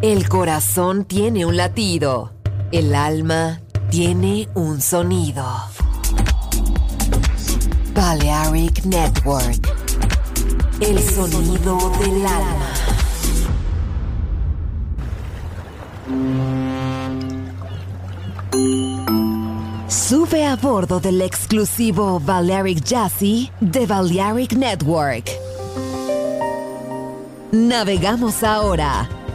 El corazón tiene un latido. El alma tiene un sonido. Balearic Network. El sonido del alma. Sube a bordo del exclusivo Balearic Jazzy de Balearic Network. Navegamos ahora.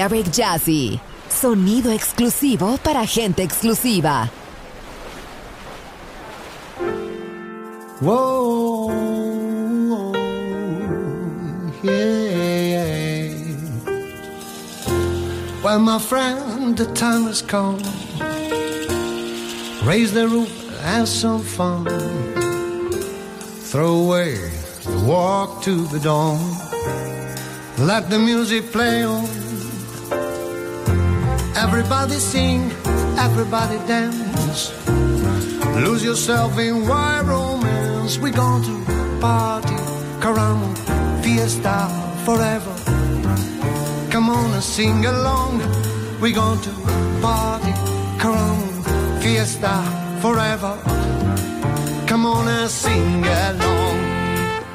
Balearic Jazzy. Sonido exclusivo para gente exclusiva. Whoa, yeah. Well, my friend, the time has come. Raise the roof, have some fun. Throw away the walk to the dawn. Let the music play on. Everybody sing, everybody dance. Lose yourself in wild romance. We're going to party, caramba, fiesta forever. Come on and sing along. We're going to party, caramba, fiesta forever. Come on and sing along.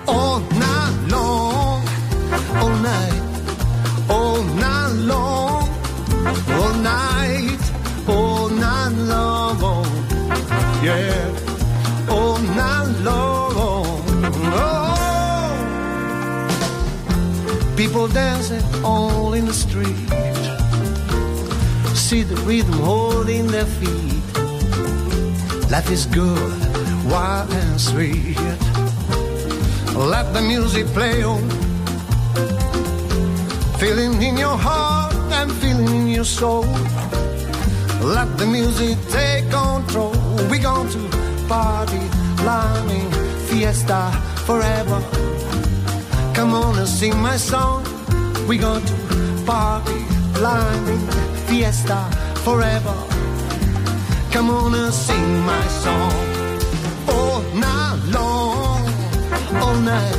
All night long, all night, all night long, all night, all night long. Yeah, all night long. Oh. People dancing all in the street. See the rhythm holding their feet. Life is good, wild and sweet. Let the music play on. Feeling in your heart your soul. Let the music take control. We're going to party, climbing, fiesta forever. Come on and sing my song. We're going to party, climbing, fiesta forever. Come on and sing my song. All night long, all night,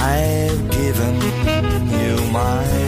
I've given you my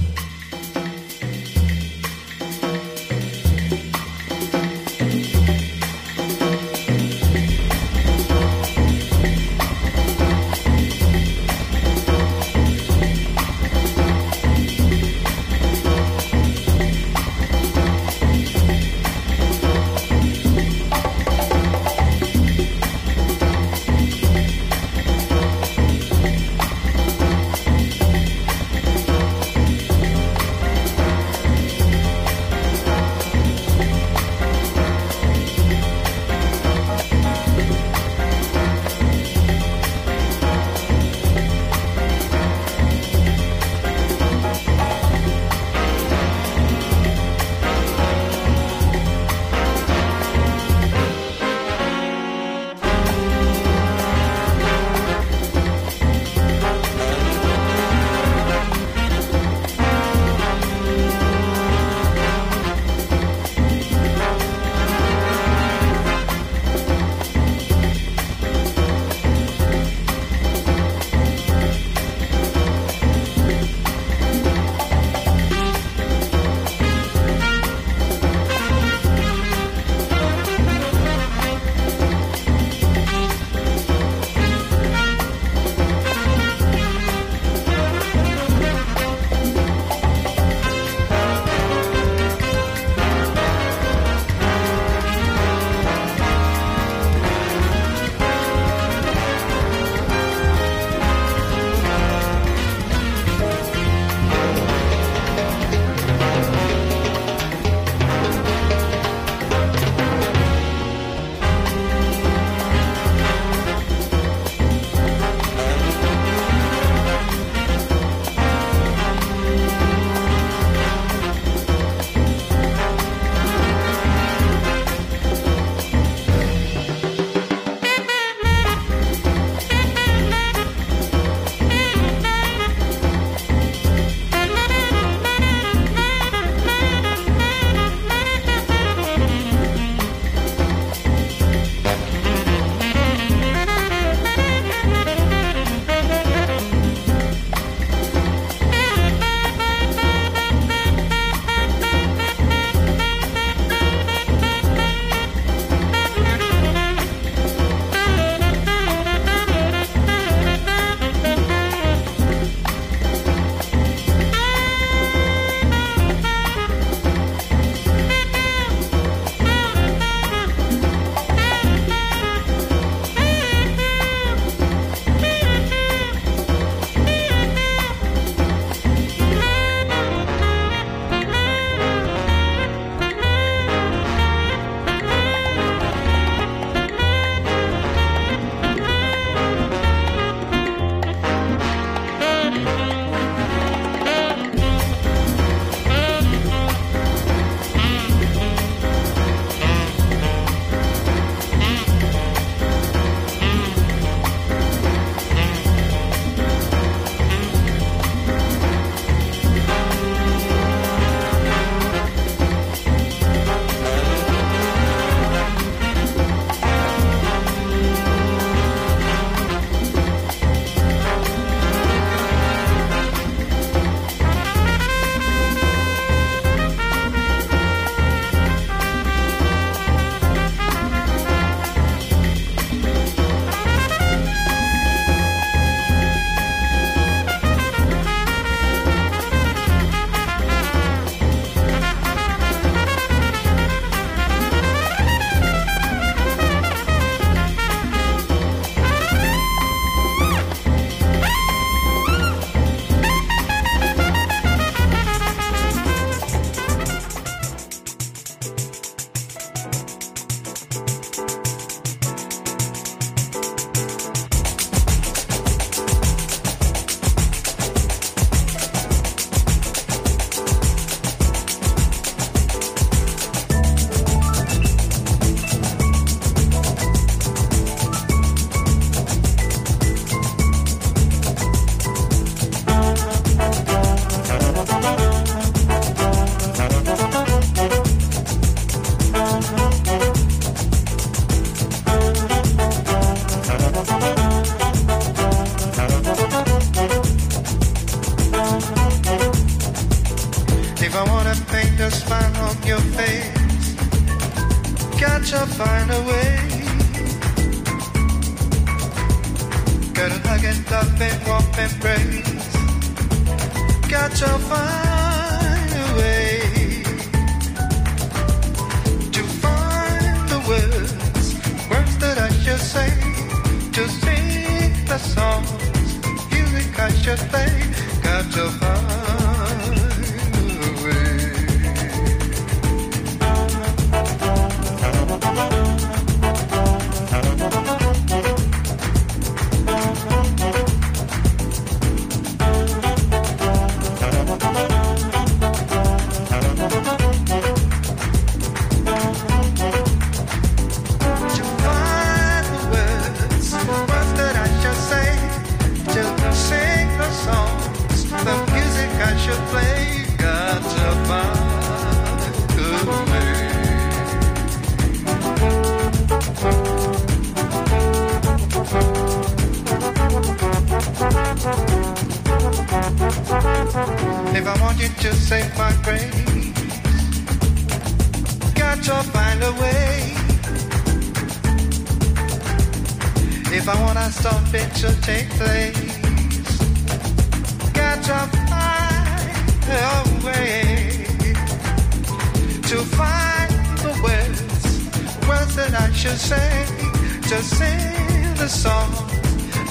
Song,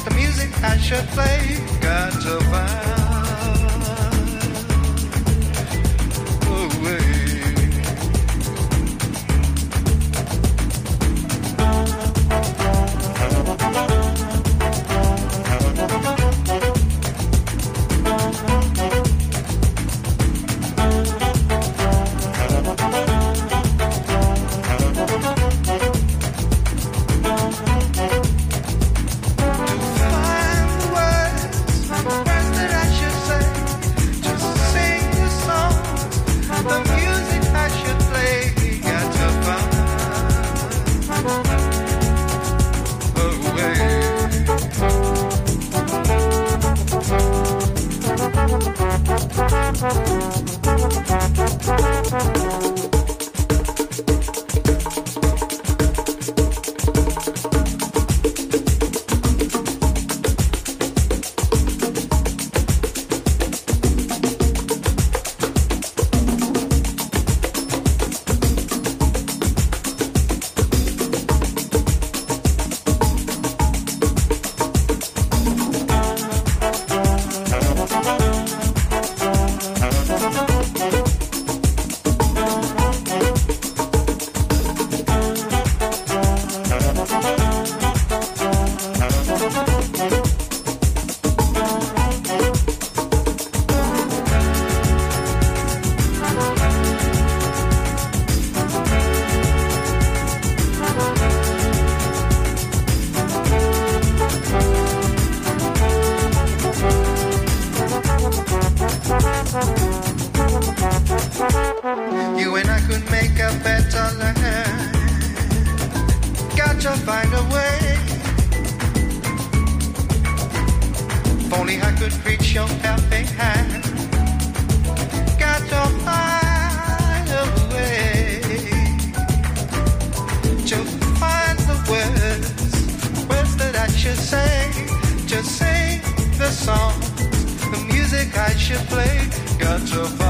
the music I should play, got to find. could reach your helping hand. Got to find a way. to find the words, words that I should say. Just sing the song, the music I should play. Got to find.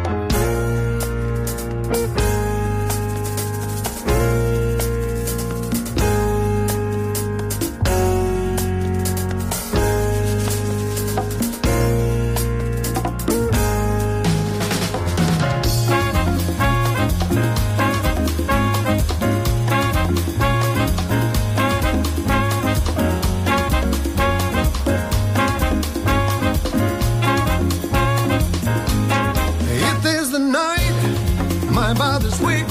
quick.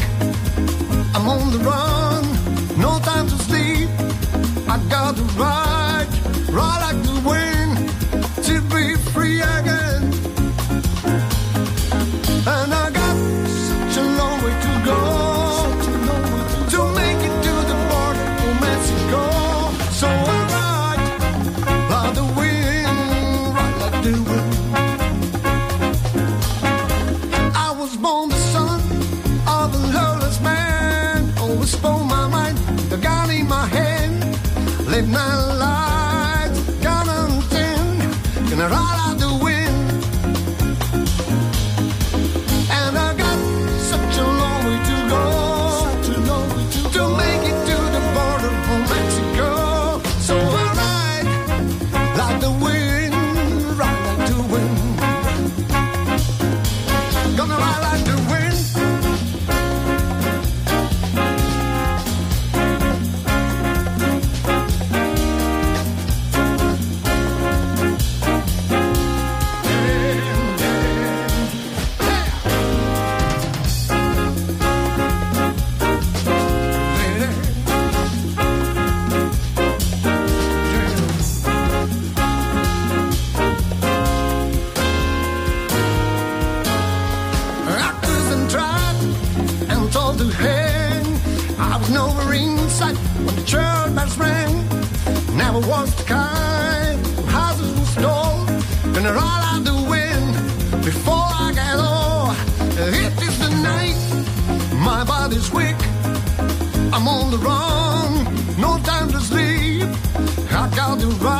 I'm on the run. the right